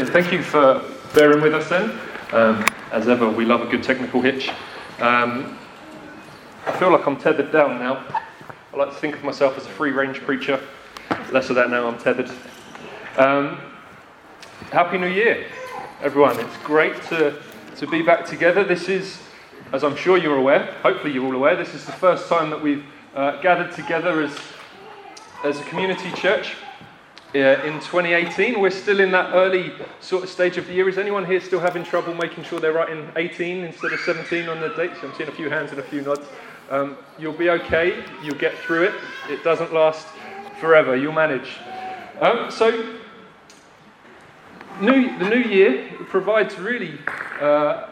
Brilliant. Thank you for bearing with us then. Um, as ever, we love a good technical hitch. Um, I feel like I'm tethered down now. I like to think of myself as a free range preacher. Less of that now, I'm tethered. Um, Happy New Year, everyone. It's great to, to be back together. This is, as I'm sure you're aware, hopefully you're all aware, this is the first time that we've uh, gathered together as, as a community church in 2018. We're still in that early sort of stage of the year. Is anyone here still having trouble making sure they're writing 18 instead of 17 on the dates? I'm seeing a few hands and a few nods. Um, you'll be okay. You'll get through it. It doesn't last forever. You'll manage. Um, so, new, the new year provides really uh,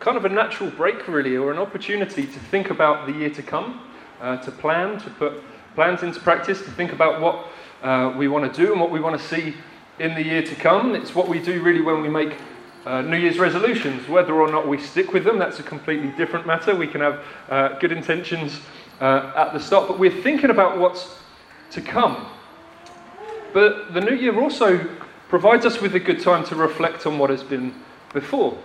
kind of a natural break, really, or an opportunity to think about the year to come, uh, to plan, to put plans into practice, to think about what uh, we want to do and what we want to see in the year to come. It's what we do really when we make uh, New Year's resolutions. Whether or not we stick with them, that's a completely different matter. We can have uh, good intentions uh, at the start, but we're thinking about what's to come. But the new year also provides us with a good time to reflect on what has been before.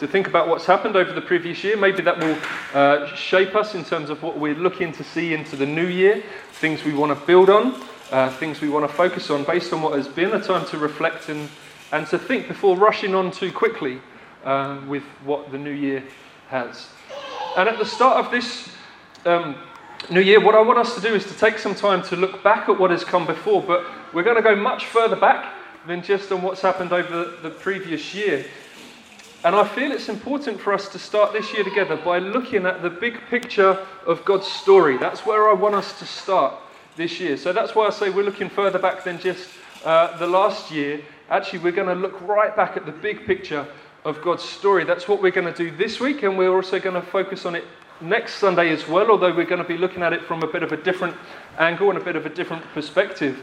To think about what's happened over the previous year. Maybe that will uh, shape us in terms of what we're looking to see into the new year, things we want to build on uh, things we want to focus on based on what has been, a time to reflect and, and to think before rushing on too quickly uh, with what the new year has. And at the start of this um, new year, what I want us to do is to take some time to look back at what has come before, but we're going to go much further back than just on what's happened over the previous year. And I feel it's important for us to start this year together by looking at the big picture of God's story. That's where I want us to start this year. So that's why I say we're looking further back than just uh, the last year. Actually, we're going to look right back at the big picture of God's story. That's what we're going to do this week, and we're also going to focus on it next Sunday as well, although we're going to be looking at it from a bit of a different angle and a bit of a different perspective.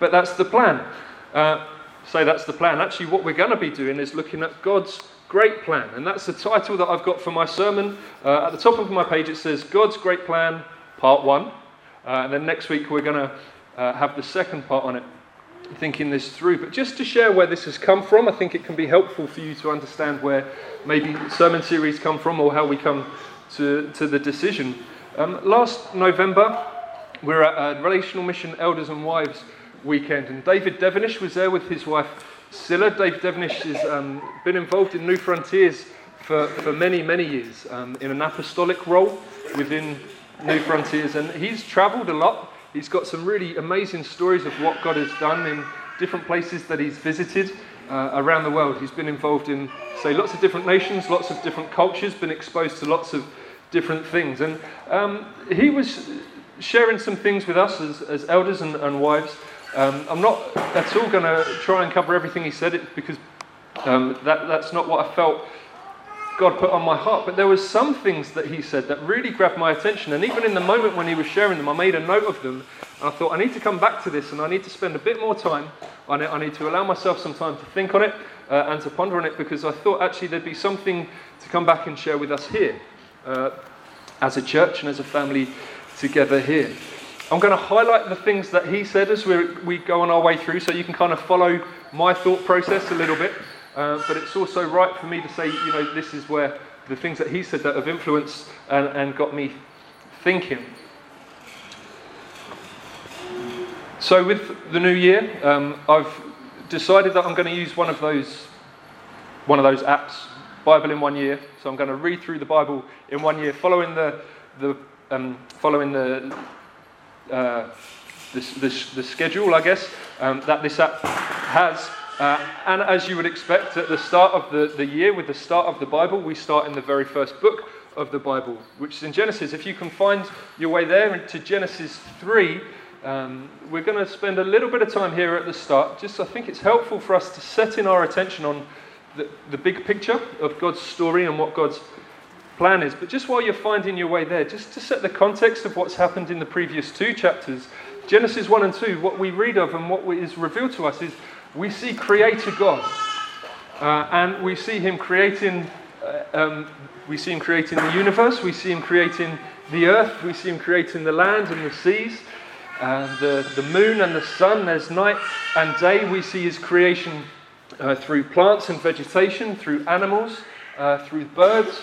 But that's the plan. Uh, so that's the plan. Actually, what we're going to be doing is looking at God's great plan. And that's the title that I've got for my sermon. Uh, at the top of my page, it says God's Great Plan, Part 1. Uh, and then next week we're going to uh, have the second part on it, thinking this through. But just to share where this has come from, I think it can be helpful for you to understand where maybe sermon series come from or how we come to, to the decision. Um, last November, we we're at a Relational Mission Elders and Wives weekend, and David Devenish was there with his wife Scylla. David Devenish has um, been involved in New Frontiers for, for many, many years um, in an apostolic role within New Frontiers, and he's traveled a lot. He's got some really amazing stories of what God has done in different places that he's visited uh, around the world. He's been involved in, say, lots of different nations, lots of different cultures, been exposed to lots of different things. And um, he was sharing some things with us as, as elders and, and wives. Um, I'm not at all going to try and cover everything he said it, because um, that, that's not what I felt God put on my heart. But there were some things that he said that really grabbed my attention. And even in the moment when he was sharing them, I made a note of them. And I thought, I need to come back to this and I need to spend a bit more time on it. I need to allow myself some time to think on it uh, and to ponder on it because I thought actually there'd be something to come back and share with us here uh, as a church and as a family together here. I'm going to highlight the things that he said as we we go on our way through so you can kind of follow my thought process a little bit. Uh, but it's also right for me to say, you know, this is where the things that he said that have influenced and, and got me thinking. So, with the new year, um, I've decided that I'm going to use one of those, one of those apps, Bible in one year. So I'm going to read through the Bible in one year, following the, the um, following the, uh, the, the, the, schedule, I guess, um, that this app has uh, and as you would expect, at the start of the, the year, with the start of the Bible, we start in the very first book of the Bible, which is in Genesis. If you can find your way there into Genesis 3, um, we're going to spend a little bit of time here at the start. Just I think it's helpful for us to set in our attention on the, the big picture of God's story and what God's plan is. But just while you're finding your way there, just to set the context of what's happened in the previous two chapters, Genesis 1 and 2, what we read of and what is revealed to us is we see Creator God, uh, and we see Him creating. Uh, um, we see Him creating the universe. We see Him creating the earth. We see Him creating the land and the seas, and the, the moon and the sun. There's night and day. We see His creation uh, through plants and vegetation, through animals, uh, through birds,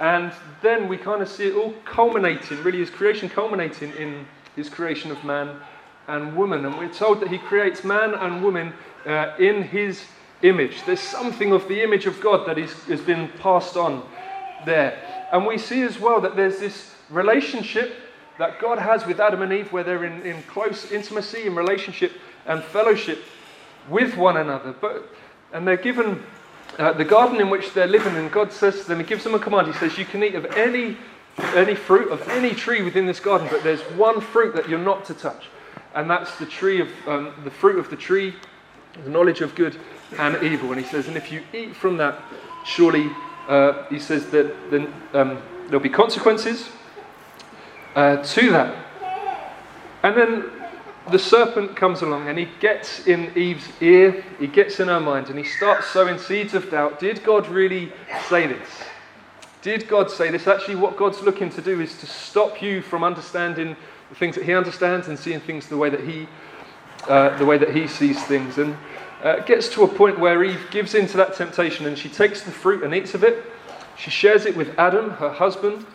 and then we kind of see it all culminating, really, his creation culminating in his creation of man and woman. And we're told that he creates man and woman uh, in his image. There's something of the image of God that is, has been passed on there. And we see as well that there's this relationship that God has with Adam and Eve where they're in, in close intimacy and relationship and fellowship with one another. But, and they're given uh, the garden in which they're living, and God says to them, He gives them a command. He says, You can eat of any, any fruit of any tree within this garden, but there's one fruit that you're not to touch. And that's the tree of um, the fruit of the tree, the knowledge of good and evil. And he says, And if you eat from that, surely, uh, he says that then, um, there'll be consequences uh, to that. And then the serpent comes along and he gets in Eve's ear, he gets in her mind, and he starts sowing seeds of doubt. Did God really say this? Did God say this? Actually, what God's looking to do is to stop you from understanding the things that He understands and seeing things the way that He, uh, the way that He sees things. And uh, gets to a point where Eve gives in to that temptation and she takes the fruit and eats of it. She shares it with Adam, her husband,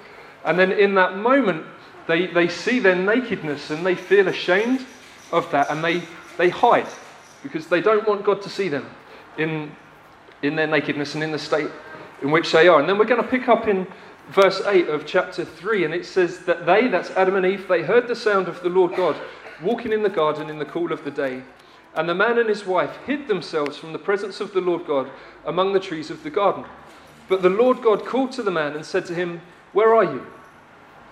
and then in that moment, they, they see their nakedness and they feel ashamed of that and they, they hide because they don't want God to see them in, in their nakedness and in the state in which they are. And then we're going to pick up in verse 8 of chapter 3, and it says that they, that's Adam and Eve, they heard the sound of the Lord God walking in the garden in the cool of the day. And the man and his wife hid themselves from the presence of the Lord God among the trees of the garden. But the Lord God called to the man and said to him, Where are you?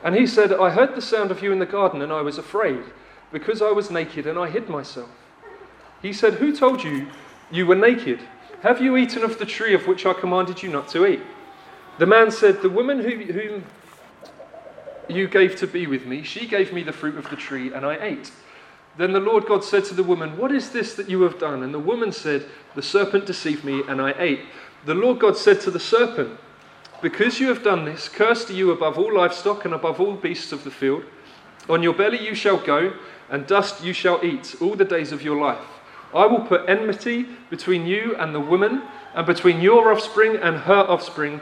And he said, I heard the sound of you in the garden, and I was afraid because I was naked and I hid myself. He said, Who told you you were naked? Have you eaten of the tree of which I commanded you not to eat? The man said, The woman whom you gave to be with me, she gave me the fruit of the tree, and I ate. Then the Lord God said to the woman, What is this that you have done? And the woman said, The serpent deceived me, and I ate. The Lord God said to the serpent, Because you have done this, cursed are you above all livestock and above all beasts of the field. On your belly you shall go and dust you shall eat all the days of your life. I will put enmity between you and the woman, and between your offspring and her offspring.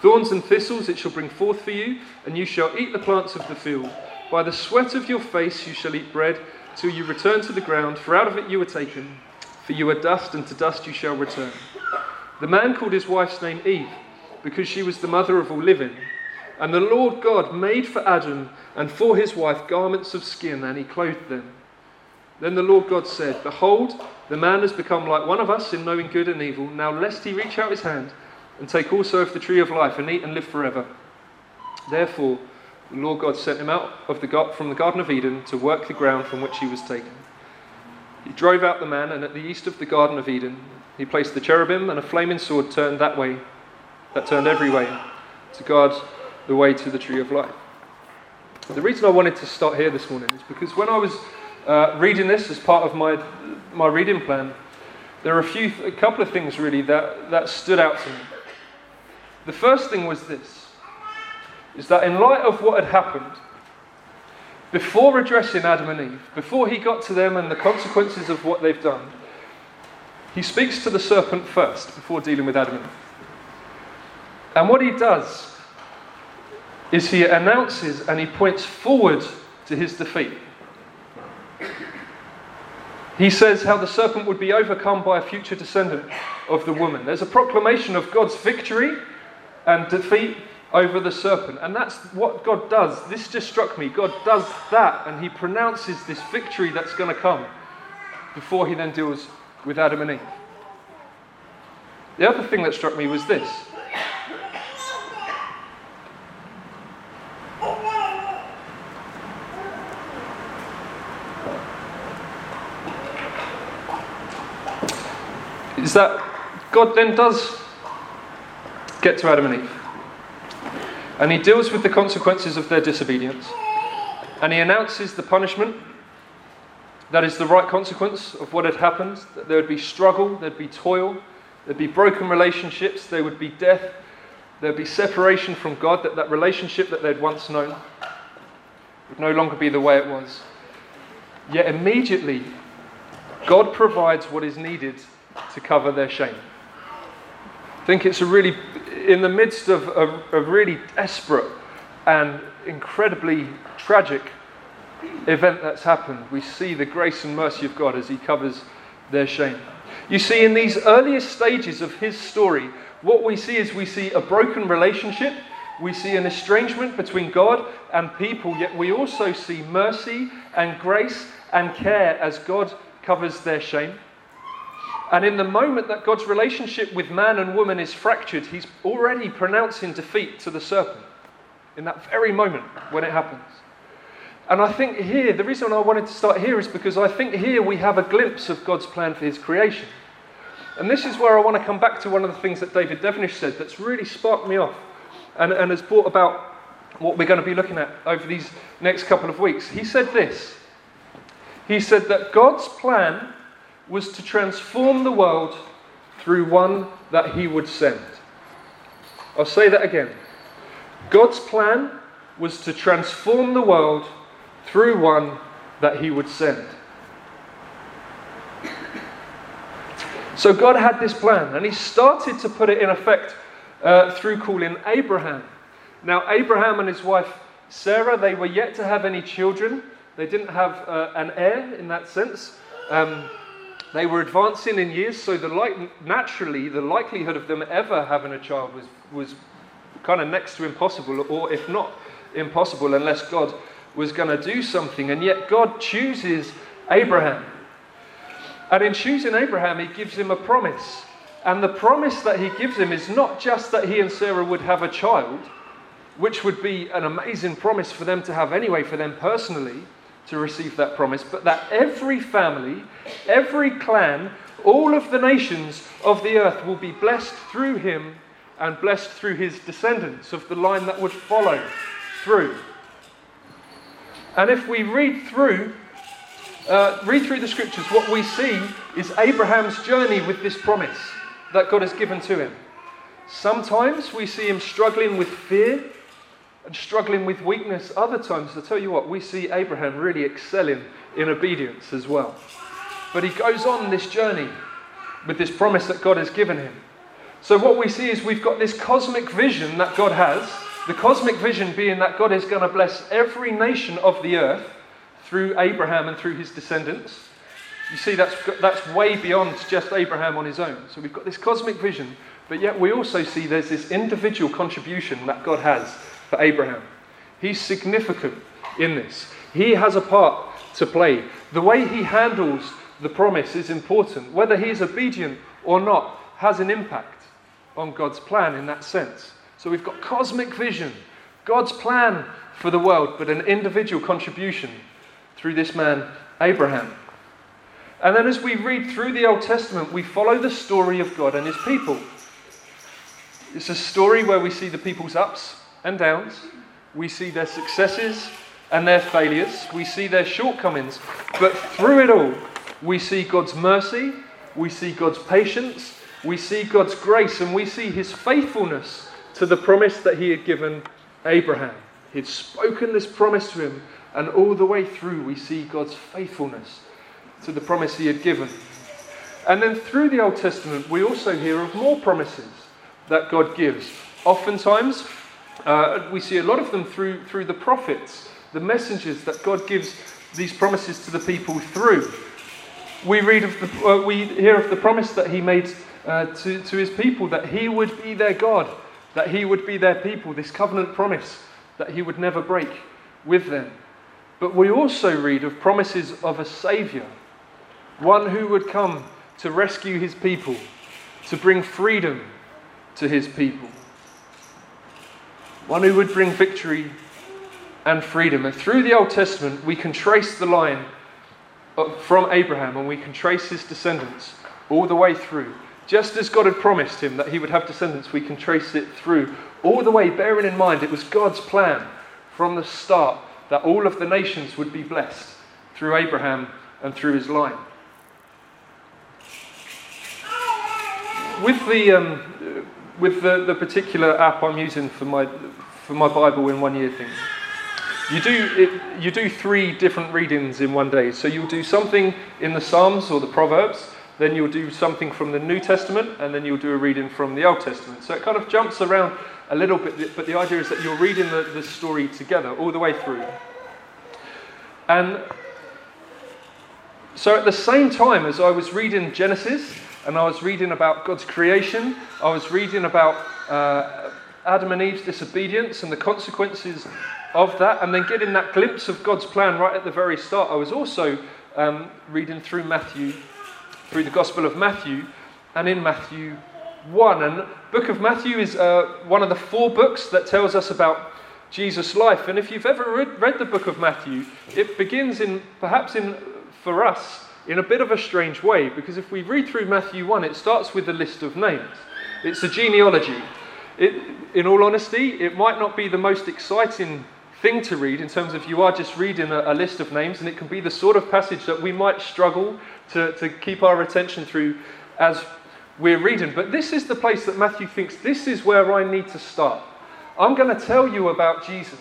Thorns and thistles it shall bring forth for you, and you shall eat the plants of the field. By the sweat of your face you shall eat bread, till you return to the ground, for out of it you were taken. For you are dust, and to dust you shall return. The man called his wife's name Eve, because she was the mother of all living. And the Lord God made for Adam and for his wife garments of skin, and he clothed them. Then the Lord God said, Behold, the man has become like one of us in knowing good and evil. Now, lest he reach out his hand and take also of the tree of life and eat and live forever. Therefore, the Lord God sent him out of the, from the Garden of Eden to work the ground from which he was taken. He drove out the man, and at the east of the Garden of Eden, he placed the cherubim and a flaming sword turned that way, that turned every way, to guard the way to the tree of life. The reason I wanted to start here this morning is because when I was uh, reading this as part of my, my reading plan, there are a few, a couple of things really that, that stood out to me. The first thing was this is that in light of what had happened, before addressing Adam and Eve, before he got to them and the consequences of what they've done, he speaks to the serpent first before dealing with Adam and Eve. And what he does is he announces and he points forward to his defeat. He says how the serpent would be overcome by a future descendant of the woman. There's a proclamation of God's victory and defeat over the serpent. And that's what God does. This just struck me. God does that, and He pronounces this victory that's going to come before He then deals with Adam and Eve. The other thing that struck me was this is that God then does get to Adam and Eve. And he deals with the consequences of their disobedience. And he announces the punishment that is the right consequence of what had happened. That there would be struggle, there'd be toil, there'd be broken relationships, there would be death, there'd be separation from God, that that relationship that they'd once known would no longer be the way it was. Yet immediately, God provides what is needed to cover their shame. I think it's a really, in the midst of a, a really desperate and incredibly tragic event that's happened, we see the grace and mercy of God as He covers their shame. You see, in these earliest stages of His story, what we see is we see a broken relationship, we see an estrangement between God and people, yet we also see mercy and grace and care as God covers their shame. And in the moment that God's relationship with man and woman is fractured, He's already pronouncing defeat to the serpent. In that very moment when it happens. And I think here, the reason I wanted to start here is because I think here we have a glimpse of God's plan for his creation. And this is where I want to come back to one of the things that David Devenish said that's really sparked me off and, and has brought about what we're going to be looking at over these next couple of weeks. He said this He said that God's plan was to transform the world through one that he would send. I'll say that again. God's plan was to transform the world through one that he would send. So God had this plan, and he started to put it in effect uh, through calling Abraham. Now, Abraham and his wife Sarah, they were yet to have any children. They didn't have uh, an heir in that sense. Um, they were advancing in years, so the like, naturally, the likelihood of them ever having a child was, was kind of next to impossible, or if not impossible, unless God was going to do something. And yet God chooses Abraham. And in choosing Abraham, he gives him a promise. And the promise that he gives him is not just that he and Sarah would have a child, which would be an amazing promise for them to have anyway, for them personally to receive that promise, but that every family, every clan, all of the nations of the earth will be blessed through him and blessed through his descendants of the line that would follow through. And if we read through, uh, read through the scriptures, what we see is Abraham's journey with this promise that God has given to him. Sometimes we see him struggling with fear and struggling with weakness. Other times, I tell you what, we see Abraham really excelling in obedience as well. But he goes on this journey with this promise that God has given him. So, what we see is we've got this cosmic vision that God has the cosmic vision being that God is going to bless every nation of the earth through Abraham and through his descendants. You see, that's, that's way beyond just Abraham on his own. So we've got this cosmic vision, but yet we also see there's this individual contribution that God has for Abraham. He's significant in this, he has a part to play. The way he handles the promise is important. Whether he's obedient or not has an impact on God's plan in that sense. So we've got cosmic vision, God's plan for the world, but an individual contribution through this man, Abraham. And then as we read through the Old Testament, we follow the story of God and his people. It's a story where we see the people's ups and downs, we see their successes and their failures, we see their shortcomings, but through it all, we see God's mercy, we see God's patience, we see God's grace, and we see his faithfulness to the promise that he had given Abraham. He'd spoken this promise to him, and all the way through, we see God's faithfulness to the promise he had given. And then through the Old Testament, we also hear of more promises that God gives. Oftentimes, uh, we see a lot of them through, through the prophets, the messengers that God gives these promises to the people through. We read of the, uh, we hear of the promise that he made uh, to, to his people that he would be their God that he would be their people, this covenant promise that he would never break with them. But we also read of promises of a Saviour, one who would come to rescue his people, to bring freedom to his people, one who would bring victory and freedom. And through the Old Testament, we can trace the line from Abraham and we can trace his descendants all the way through Just as God had promised him that he would have descendants, we can trace it through all the way, bearing in mind it was God's plan from the start that all of the nations would be blessed through Abraham and through his line. With the, um, with the, the particular app I'm using for my, for my Bible in one year thing, you do, it, you do three different readings in one day. So you'll do something in the Psalms or the Proverbs, then you'll do something from the New Testament, and then you'll do a reading from the Old Testament. So it kind of jumps around a little bit, but the idea is that you're reading the, the story together all the way through. And so at the same time as I was reading Genesis and I was reading about God's creation, I was reading about uh, Adam and Eve's disobedience and the consequences of that, and then getting that glimpse of God's plan right at the very start. I was also um, reading through Matthew, through the Gospel of Matthew, and in Matthew 1. And the book of Matthew is uh, one of the four books that tells us about Jesus' life. And if you've ever read, read the book of Matthew, it begins in perhaps in for us in a bit of a strange way because if we read through Matthew 1, it starts with a list of names. It's a genealogy. It, in all honesty, it might not be the most exciting thing to read in terms of you are just reading a, a, list of names, and it can be the sort of passage that we might struggle to, to keep our attention through as we're reading. But this is the place that Matthew thinks this is where I need to start. I'm going to tell you about Jesus.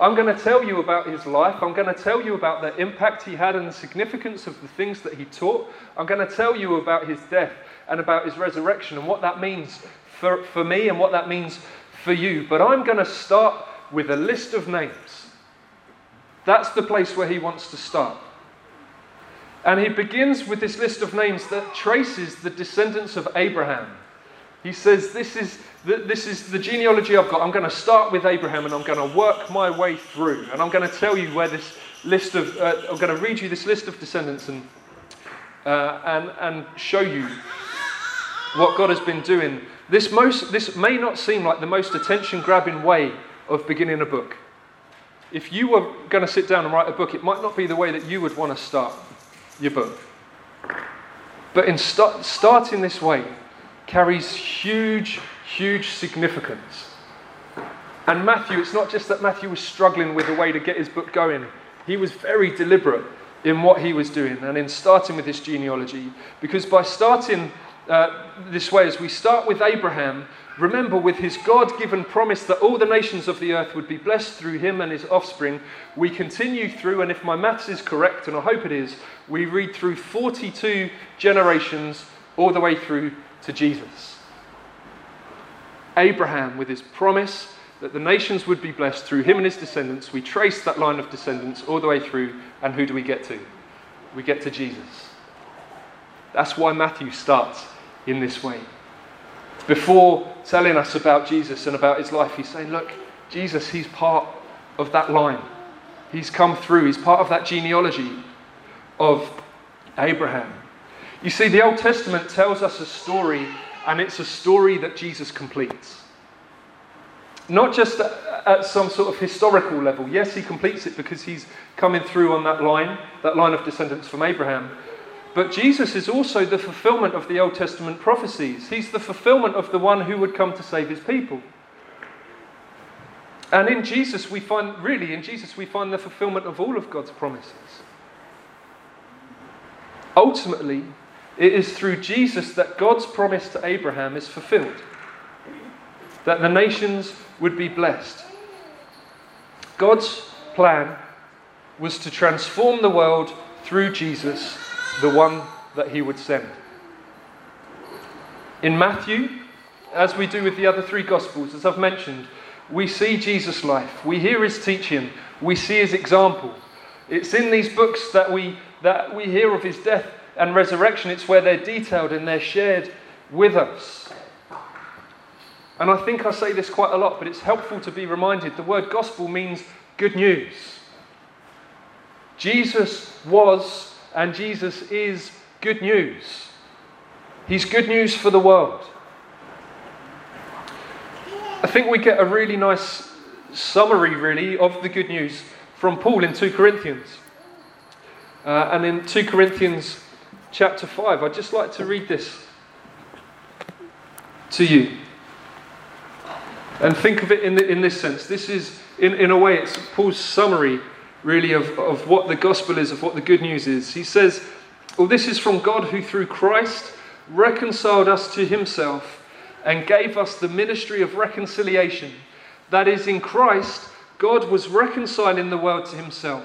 I'm going to tell you about his life. I'm going to tell you about the impact he had and the significance of the things that he taught. I'm going to tell you about his death and about his resurrection and what that means for, for me and what that means for you. But I'm going to start with a list of names. That's the place where he wants to start. And he begins with this list of names that traces the descendants of Abraham. He says, This is this is the genealogy I've got. I'm going to start with Abraham and I'm going to work my way through. And I'm going to tell you where this list of, uh, I'm going to read you this list of descendants and, uh, and, and show you what God has been doing. This, most, this may not seem like the most attention grabbing way of beginning a book. If you were going to sit down and write a book, it might not be the way that you would want to start your book. But in start, starting this way carries huge huge significance. And Matthew, it's not just that Matthew was struggling with a way to get his book going, he was very deliberate in what he was doing and in starting with this genealogy. Because by starting uh, this way, as we start with Abraham, remember with his God given promise that all the nations of the earth would be blessed through him and his offspring, we continue through, and if my maths is correct, and I hope it is, we read through 42 generations all the way through to Jesus. Abraham with his promise that the nations would be blessed through him and his descendants. We trace that line of descendants all the way through, and who do we get to? We get to Jesus. That's why Matthew starts in this way. Before telling us about Jesus and about his life, he's saying, Look, Jesus, he's part of that line. He's come through, he's part of that genealogy of Abraham. You see, the Old Testament tells us a story and it's a story that Jesus completes. Not just at some sort of historical level. Yes, he completes it because he's coming through on that line, that line of descendants from Abraham. But Jesus is also the fulfillment of the Old Testament prophecies. He's the fulfillment of the one who would come to save his people. And in Jesus, we find, really, in Jesus, we find the fulfillment of all of God's promises. Ultimately, it is through Jesus that God's promise to Abraham is fulfilled that the nations would be blessed. God's plan was to transform the world through Jesus, the one that he would send. In Matthew, as we do with the other three Gospels, as I've mentioned, we see Jesus' life, we hear his teaching, we see his example. It's in these books that we, that we hear of his death and resurrection, it's where they're detailed and they're shared with us. And I think I say this quite a lot, but it's helpful to be reminded the word gospel means good news. Jesus was and Jesus is good news. He's good news for the world. I think we get a really nice summary, really, of the good news from Paul in 2 Corinthians. Uh, and in 2 Corinthians chapter 5. I'd just like to read this to you. And think of it in, the, in this sense. This is, in, in a way, it's Paul's summary, really, of, of what the gospel is, of what the good news is. He says, Well, this is from God who, through Christ, reconciled us to himself and gave us the ministry of reconciliation. That is, in Christ, God was reconciling the world to himself,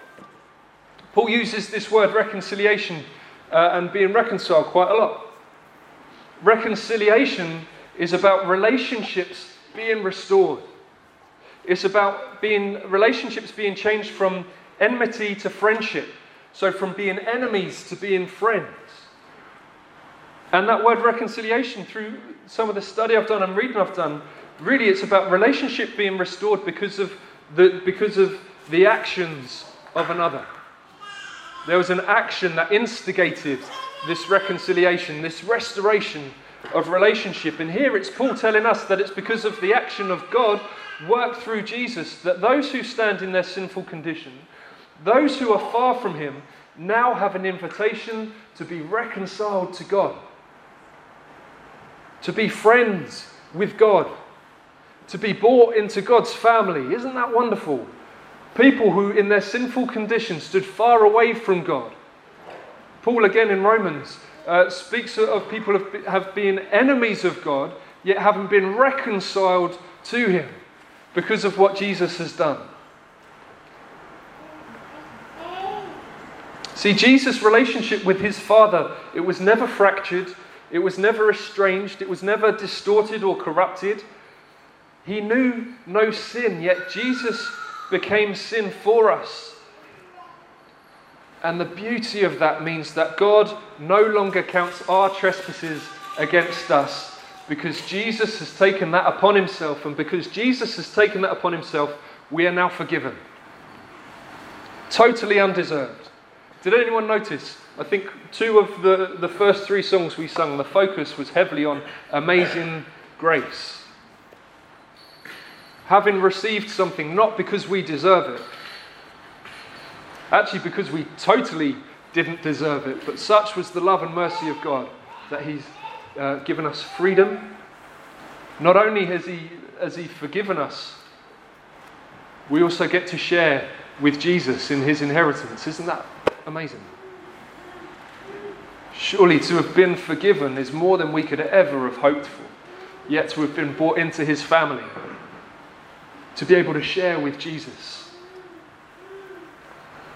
Paul uses this word reconciliation uh, and being reconciled quite a lot. Reconciliation is about relationships being restored. It's about being relationships being changed from enmity to friendship. So from being enemies to being friends. And that word reconciliation, through some of the study I've done and reading I've done, really it's about relationship being restored because of the, because of the actions of another. There was an action that instigated this reconciliation, this restoration of relationship. And here it's Paul telling us that it's because of the action of God worked through Jesus that those who stand in their sinful condition, those who are far from Him, now have an invitation to be reconciled to God, to be friends with God, to be brought into God's family. Isn't that wonderful? People who, in their sinful condition, stood far away from God. Paul, again in Romans, uh, speaks of people have, have been enemies of God, yet haven't been reconciled to Him because of what Jesus has done. See, Jesus' relationship with his Father, it was never fractured, it was never estranged, it was never distorted or corrupted. He knew no sin, yet Jesus became sin for us. And the beauty of that means that God no longer counts our trespasses against us, because Jesus has taken that upon himself, and because Jesus has taken that upon himself, we are now forgiven. Totally undeserved. Did anyone notice? I think two of the, the first three songs we sung, the focus was heavily on amazing grace. Having received something not because we deserve it, actually because we totally didn't deserve it, but such was the love and mercy of God that He's uh, given us freedom. Not only has he, has he forgiven us, we also get to share with Jesus in his inheritance. Isn't that amazing? Surely to have been forgiven is more than we could ever have hoped for. Yet to have been brought into his family, to be able to share with Jesus.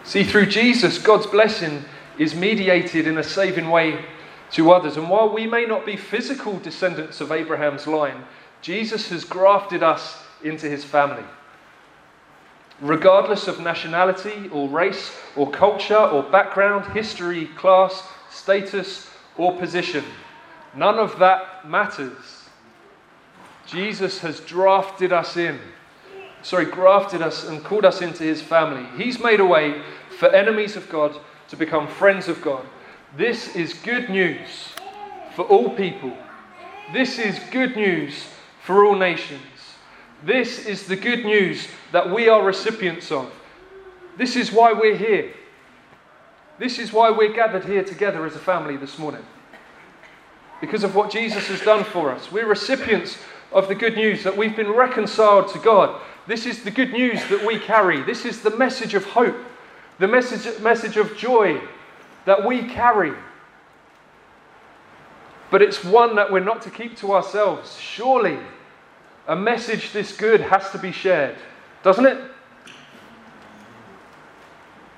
See, through Jesus, God's blessing is mediated in a saving way to others. And while we may not be physical descendants of Abraham's line, Jesus has grafted us into his family. Regardless of nationality or race or culture or background, history, class, status, or position, none of that matters. Jesus has drafted us in. Sorry, grafted us and called us into his family. He's made a way for enemies of God to become friends of God. This is good news for all people. This is good news for all nations. This is the good news that we are recipients of. This is why we're here. This is why we're gathered here together as a family this morning. Because of what Jesus has done for us. We're recipients of the good news that we've been reconciled to God. This is the good news that we carry. This is the message of hope, the message, message of joy that we carry. But it's one that we're not to keep to ourselves. Surely, a message this good has to be shared, doesn't it?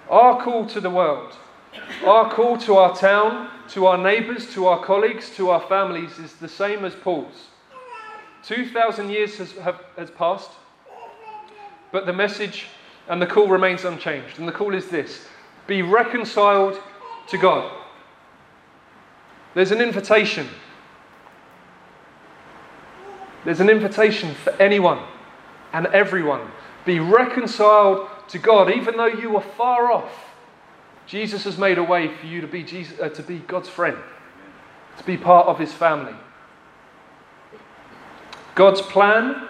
Our call to the world, our call to our town, to our neighbours, to our colleagues, to our families is the same as Paul's. 2,000 years has, have, has passed, but the message and the call remains unchanged. And the call is this be reconciled to God. There's an invitation. There's an invitation for anyone and everyone. Be reconciled to God, even though you are far off. Jesus has made a way for you to be, Jesus, uh, to be God's friend, to be part of his family. God's plan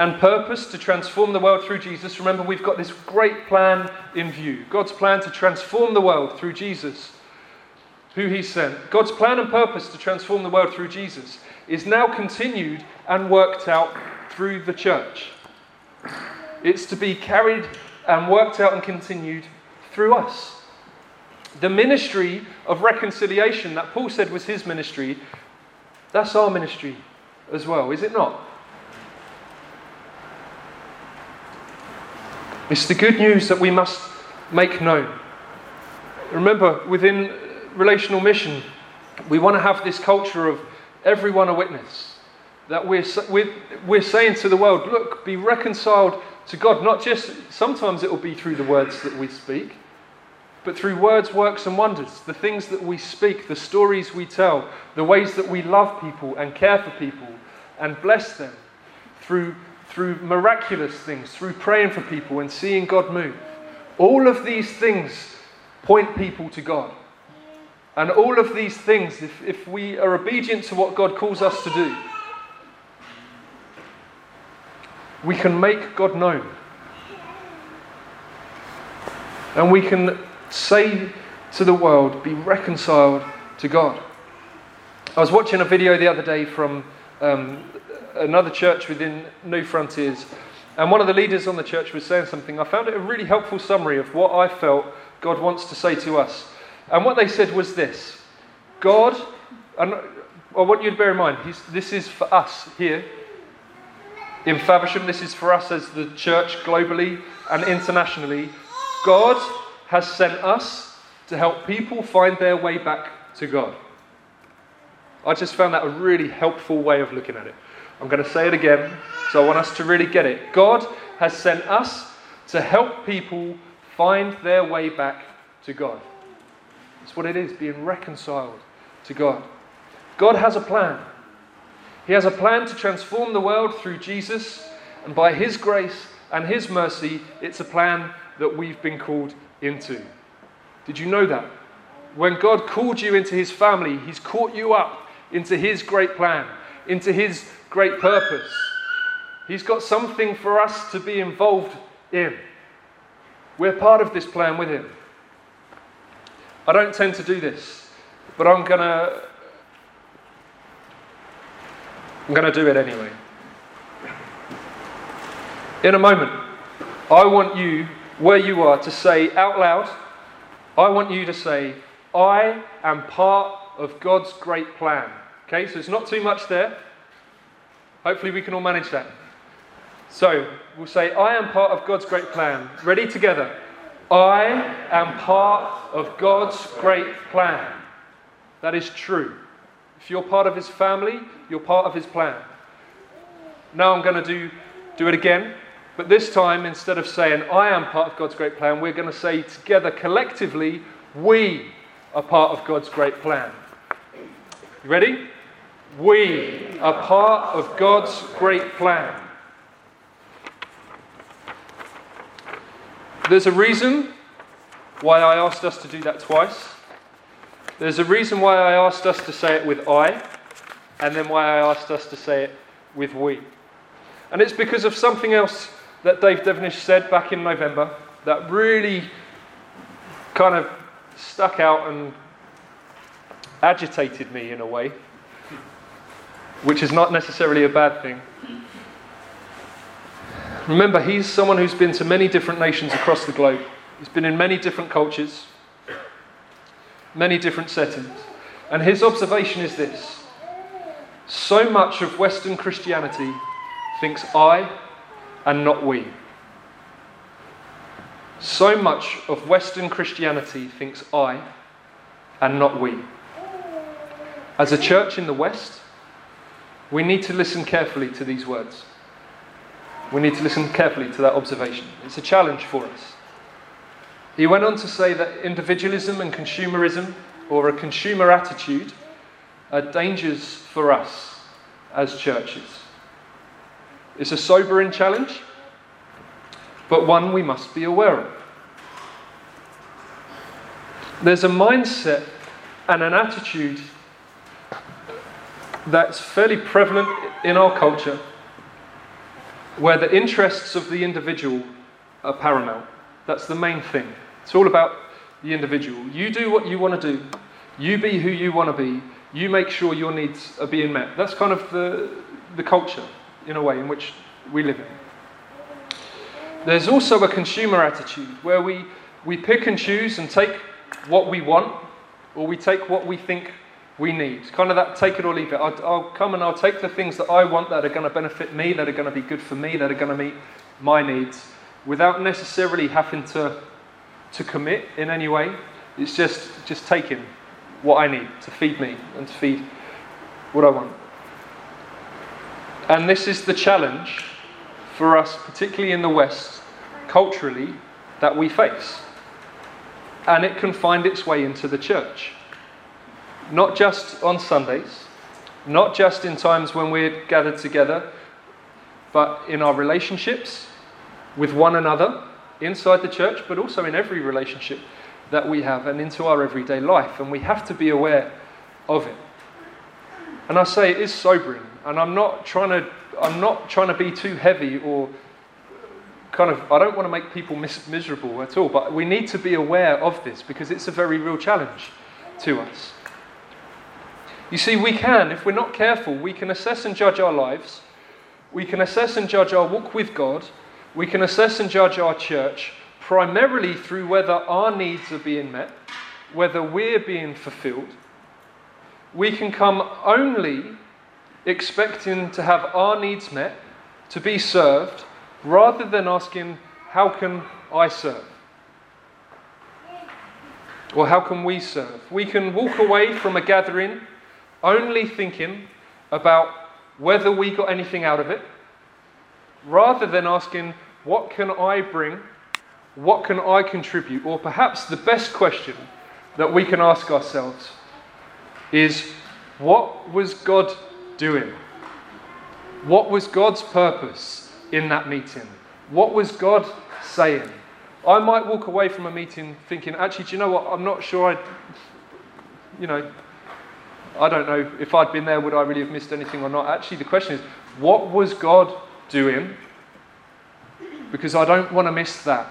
and purpose to transform the world through Jesus. Remember, we've got this great plan in view God's plan to transform the world through Jesus, who He sent. God's plan and purpose to transform the world through Jesus is now continued and worked out through the church. It's to be carried and worked out and continued through us. The ministry of reconciliation that Paul said was his ministry, that's our ministry as well, is it not? It's the good news that we must make known. Remember, within relational mission, we want to have this culture of everyone a witness. That we're, we're, we're saying to the world, look, be reconciled to God. Not just, sometimes it will be through the words that we speak, but through words, works, and wonders. The things that we speak, the stories we tell, the ways that we love people and care for people and bless them through through miraculous things, through praying for people and seeing God move. All of these things point people to God. And all of these things, if, if we are obedient to what God calls us to do, we can make God known. And we can say to the world, be reconciled to God. I was watching a video the other day from um, another church within New Frontiers, and one of the leaders on the church was saying something. I found it a really helpful summary of what I felt God wants to say to us. And what they said was this God, and I want you to bear in mind, this is for us here in Faversham, this is for us as the church globally and internationally. God has sent us to help people find their way back to God. I just found that a really helpful way of looking at it. I'm going to say it again, so I want us to really get it. God has sent us to help people find their way back to God. That's what it is, being reconciled to God. God has a plan. He has a plan to transform the world through Jesus, and by His grace and His mercy, it's a plan that we've been called into. Did you know that? When God called you into His family, He's caught you up into His great plan, into His great purpose. He's got something for us to be involved in. We're part of this plan with Him. I don't tend to do this, but I'm going to. I'm going to do it anyway. In a moment, I want you, where you are, to say out loud, I want you to say, I am part of God's great plan. Okay, so it's not too much there. Hopefully, we can all manage that. So, we'll say, I am part of God's great plan. Ready together. I am part of God's great plan. That is true. If you're part of his family, you're part of his plan. Now I'm going to do, do it again, but this time, instead of saying, I am part of God's great plan, we're going to say together, collectively, we are part of God's great plan. You ready? We are part of God's great plan. There's a reason why I asked us to do that twice. There's a reason why I asked us to say it with I, and then why I asked us to say it with we. And it's because of something else that Dave Devenish said back in November that really kind of stuck out and agitated me in a way which is not necessarily a bad thing. Remember, he's someone who's been to many different nations across the globe. He's been in many different cultures, many different settings. And his observation is this so much of Western Christianity thinks I and not we. So much of Western Christianity thinks I and not we. As a church in the West, we need to listen carefully to these words. We need to listen carefully to that observation. It's a challenge for us. He went on to say that individualism and consumerism, or a consumer attitude, are dangers for us as churches. It's a sobering challenge, but one we must be aware of. There's a mindset and an attitude that's fairly prevalent in our culture where the interests of the individual are paramount. That's the main thing. It's all about the individual. You do what you want to do, you be who you want to be, you make sure your needs are being met. That's kind of the, the culture, in a way, in which we live in. There's also a consumer attitude where we, we pick and choose and take what we want or we take what we think we need. Kind of that take it or leave it. I'll, I'll come and I'll take the things that I want that are going to benefit me, that are going to be good for me, that are going to meet my needs without necessarily having to, to commit in any way. It's just, just taking what I need to feed me and to feed what I want. And this is the challenge for us, particularly in the West, culturally, that we face. And it can find its way into the church not just on Sundays, not just in times when we're gathered together, but in our relationships with one another inside the church, but also in every relationship that we have and into our everyday life. And we have to be aware of it. And I say it is sobering, and I'm not trying to, I'm not trying to be too heavy or kind of, I don't want to make people mis- miserable at all, but we need to be aware of this because it's a very real challenge to us. You see, we can, if we're not careful, we can assess and judge our lives. We can assess and judge our walk with God. We can assess and judge our church primarily through whether our needs are being met, whether we're being fulfilled. We can come only expecting to have our needs met, to be served, rather than asking, How can I serve? Or how can we serve? We can walk away from a gathering only thinking about whether we got anything out of it, rather than asking, what can I bring? What can I contribute? Or perhaps the best question that we can ask ourselves is, what was God doing? What was God's purpose in that meeting? What was God saying? I might walk away from a meeting thinking, actually, do you know what? I'm not sure I, you know, I don't know if I'd been there, would I really have missed anything or not? Actually, the question is, what was God doing? Because I don't want to miss that.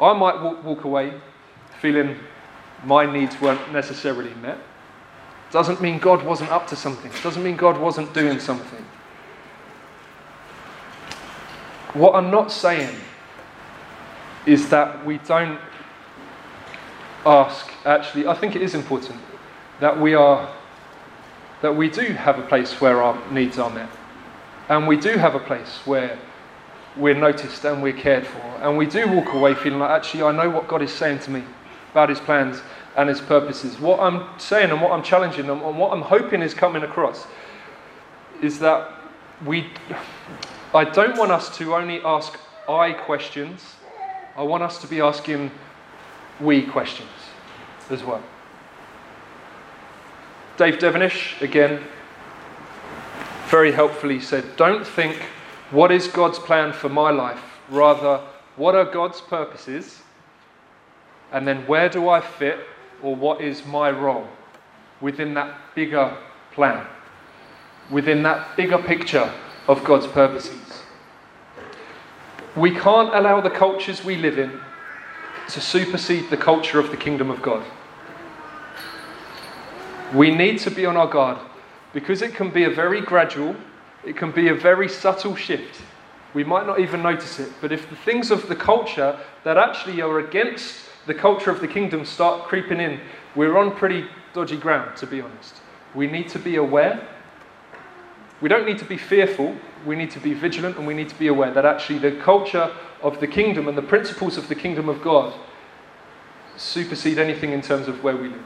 I might walk, away feeling my needs weren't necessarily met. Doesn't mean God wasn't up to something. Doesn't mean God wasn't doing something. What I'm not saying is that we don't ask, actually, I think it is important that we are that we do have a place where our needs are met. And we do have a place where we're noticed and we're cared for. And we do walk away feeling like, actually, I know what God is saying to me about his plans and his purposes. What I'm saying and what I'm challenging and what I'm hoping is coming across is that we, I don't want us to only ask I questions, I want us to be asking we questions as well. Dave Devenish, again, very helpfully said, Don't think, what is God's plan for my life? Rather, what are God's purposes? And then where do I fit, or what is my role within that bigger plan, within that bigger picture of God's purposes? We can't allow the cultures we live in to supersede the culture of the kingdom of God. We need to be on our guard because it can be a very gradual, it can be a very subtle shift. We might not even notice it, but if the things of the culture that actually are against the culture of the kingdom start creeping in, we're on pretty dodgy ground, to be honest. We need to be aware. We don't need to be fearful. We need to be vigilant and we need to be aware that actually the culture of the kingdom and the principles of the kingdom of God supersede anything in terms of where we live.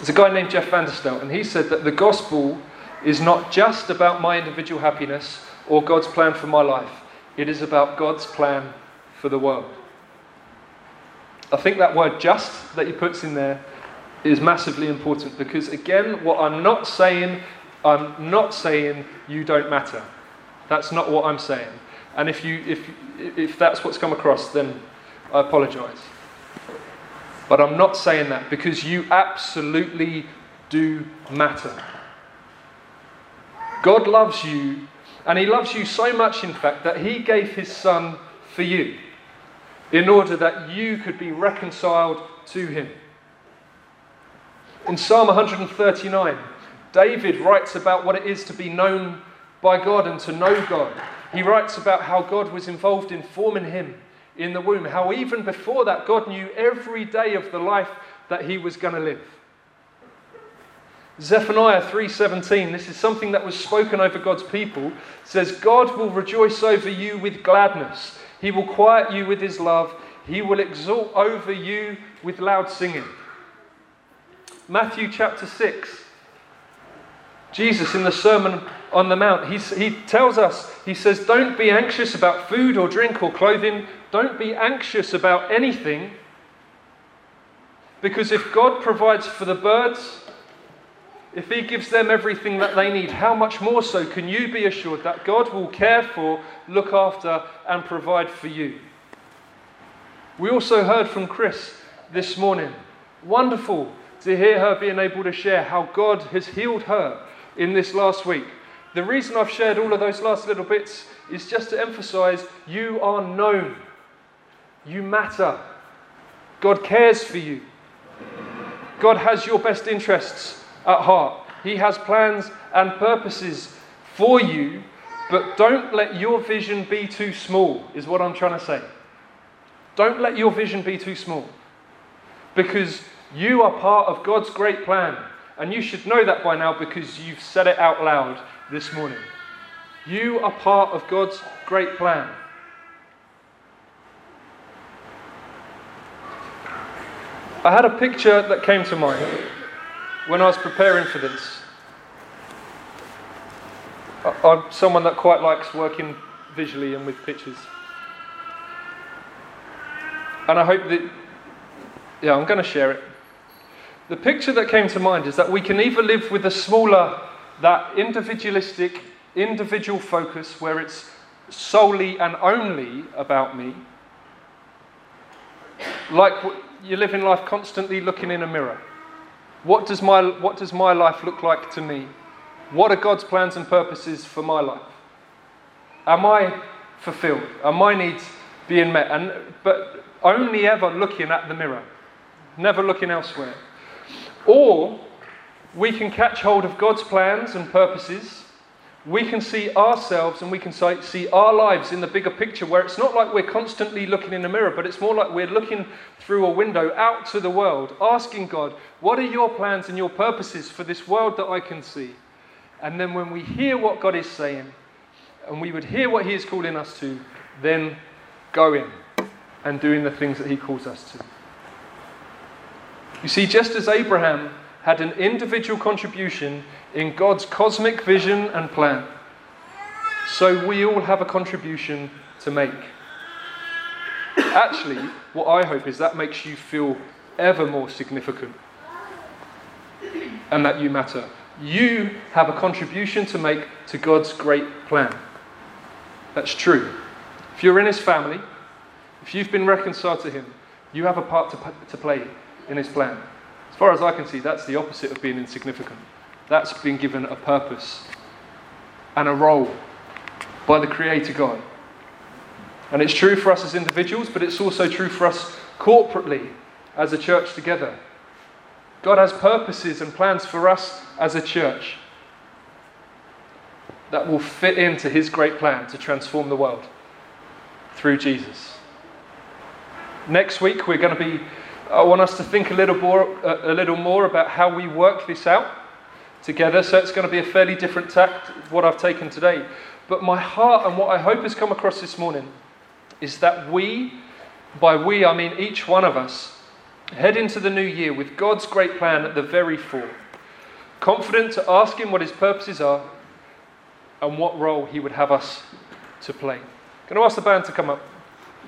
There's a guy named Jeff Vanderstelt, and he said that the gospel is not just about my individual happiness or God's plan for my life, it is about God's plan for the world. I think that word just that he puts in there is massively important because, again, what I'm not saying I'm not saying you don't matter. That's not what I'm saying. And if, you, if, if that's what's come across, then I apologize. But I'm not saying that because you absolutely do matter. God loves you, and He loves you so much, in fact, that He gave His Son for you in order that you could be reconciled to Him. In Psalm 139, David writes about what it is to be known by God and to know God. He writes about how God was involved in forming him in the womb, how even before that, God knew every day of the life that he was going to live. Zephaniah 3:17 this is something that was spoken over God's people says God will rejoice over you with gladness he will quiet you with his love he will exult over you with loud singing Matthew chapter 6 Jesus in the Sermon on the Mount, he's, he tells us, he says, Don't be anxious about food or drink or clothing. Don't be anxious about anything. Because if God provides for the birds, if He gives them everything that they need, how much more so can you be assured that God will care for, look after, and provide for you? We also heard from Chris this morning. Wonderful to hear her being able to share how God has healed her in this last week. The reason I've shared all of those last little bits is just to emphasize you are known, you matter. God cares for you. God has your best interests at heart. He has plans and purposes for you, but don't let your vision be too small, is what I'm trying to say. Don't let your vision be too small because you are part of God's great plan. And you should know that by now because you've said it out loud this morning. You are part of God's great plan. I had a picture that came to mind when I was preparing for this. I'm someone that quite likes working visually and with pictures. And I hope that, yeah, I'm going to share it. The picture that came to mind is that we can either live with a smaller, that individualistic, individual focus where it's solely and only about me, like you live in life constantly looking in a mirror. What does my, what does my life look like to me? What are God's plans and purposes for my life? Am I fulfilled? Are my needs being met? And, but only ever looking at the mirror, never looking elsewhere. Or we can catch hold of God's plans and purposes. We can see ourselves and we can see our lives in the bigger picture where it's not like we're constantly looking in the mirror, but it's more like we're looking through a window out to the world, asking God, What are your plans and your purposes for this world that I can see? And then when we hear what God is saying, and we would hear what He is calling us to, then going and doing the things that He calls us to. You see, just as Abraham had an individual contribution in God's cosmic vision and plan, so we all have a contribution to make. Actually, what I hope is that makes you feel ever more significant and that you matter. You have a contribution to make to God's great plan. That's true. If you're in His family, if you've been reconciled to Him, you have a part to, to play in his plan. As far as I can see, that's the opposite of being insignificant. That's been given a purpose and a role by the Creator God. And it's true for us as individuals, but it's also true for us corporately as a church together. God has purposes and plans for us as a church that will fit into His great plan to transform the world through Jesus. Next week, we're going to be I want us to think a little more, a little more about how we work this out together. So it's going to be a fairly different tact what I've taken today. But my heart and what I hope has come across this morning is that we, by we I mean each one of us, head into the new year with God's great plan at the very fore, confident to ask Him what His purposes are and what role He would have us to play. I'm going to ask the band to come up.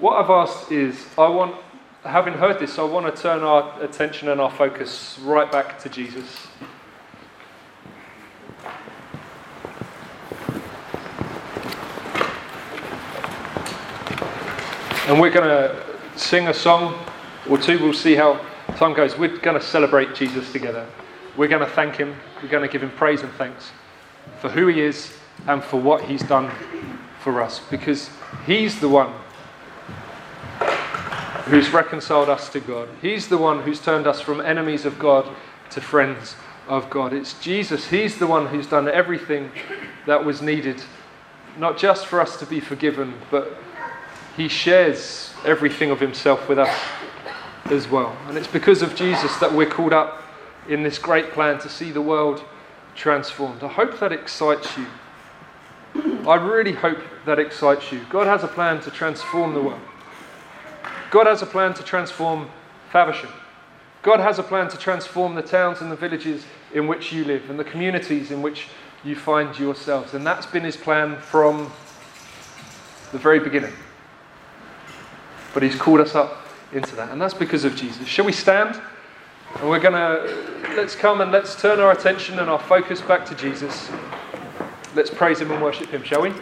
What I've asked is I want having heard this, I want to turn our attention and our focus right back to Jesus. And we're going to sing a song or two. We'll see how time goes. We're going to celebrate Jesus together. We're going to thank him. We're going to give him praise and thanks for who he is and for what he's done for us because he's the one who's reconciled us to God. He's the one who's turned us from enemies of God to friends of God. It's Jesus. He's the one who's done everything that was needed, not just for us to be forgiven, but he shares everything of himself with us as well. And it's because of Jesus that we're called up in this great plan to see the world transformed. I hope that excites you. I really hope that excites you. God has a plan to transform the world. God has a plan to transform Faversham. God has a plan to transform the towns and the villages in which you live and the communities in which you find yourselves. And that's been his plan from the very beginning. But he's called us up into that. And that's because of Jesus. Shall we stand? And we're going to, let's come and let's turn our attention and our focus back to Jesus. Let's praise him and worship him, shall we?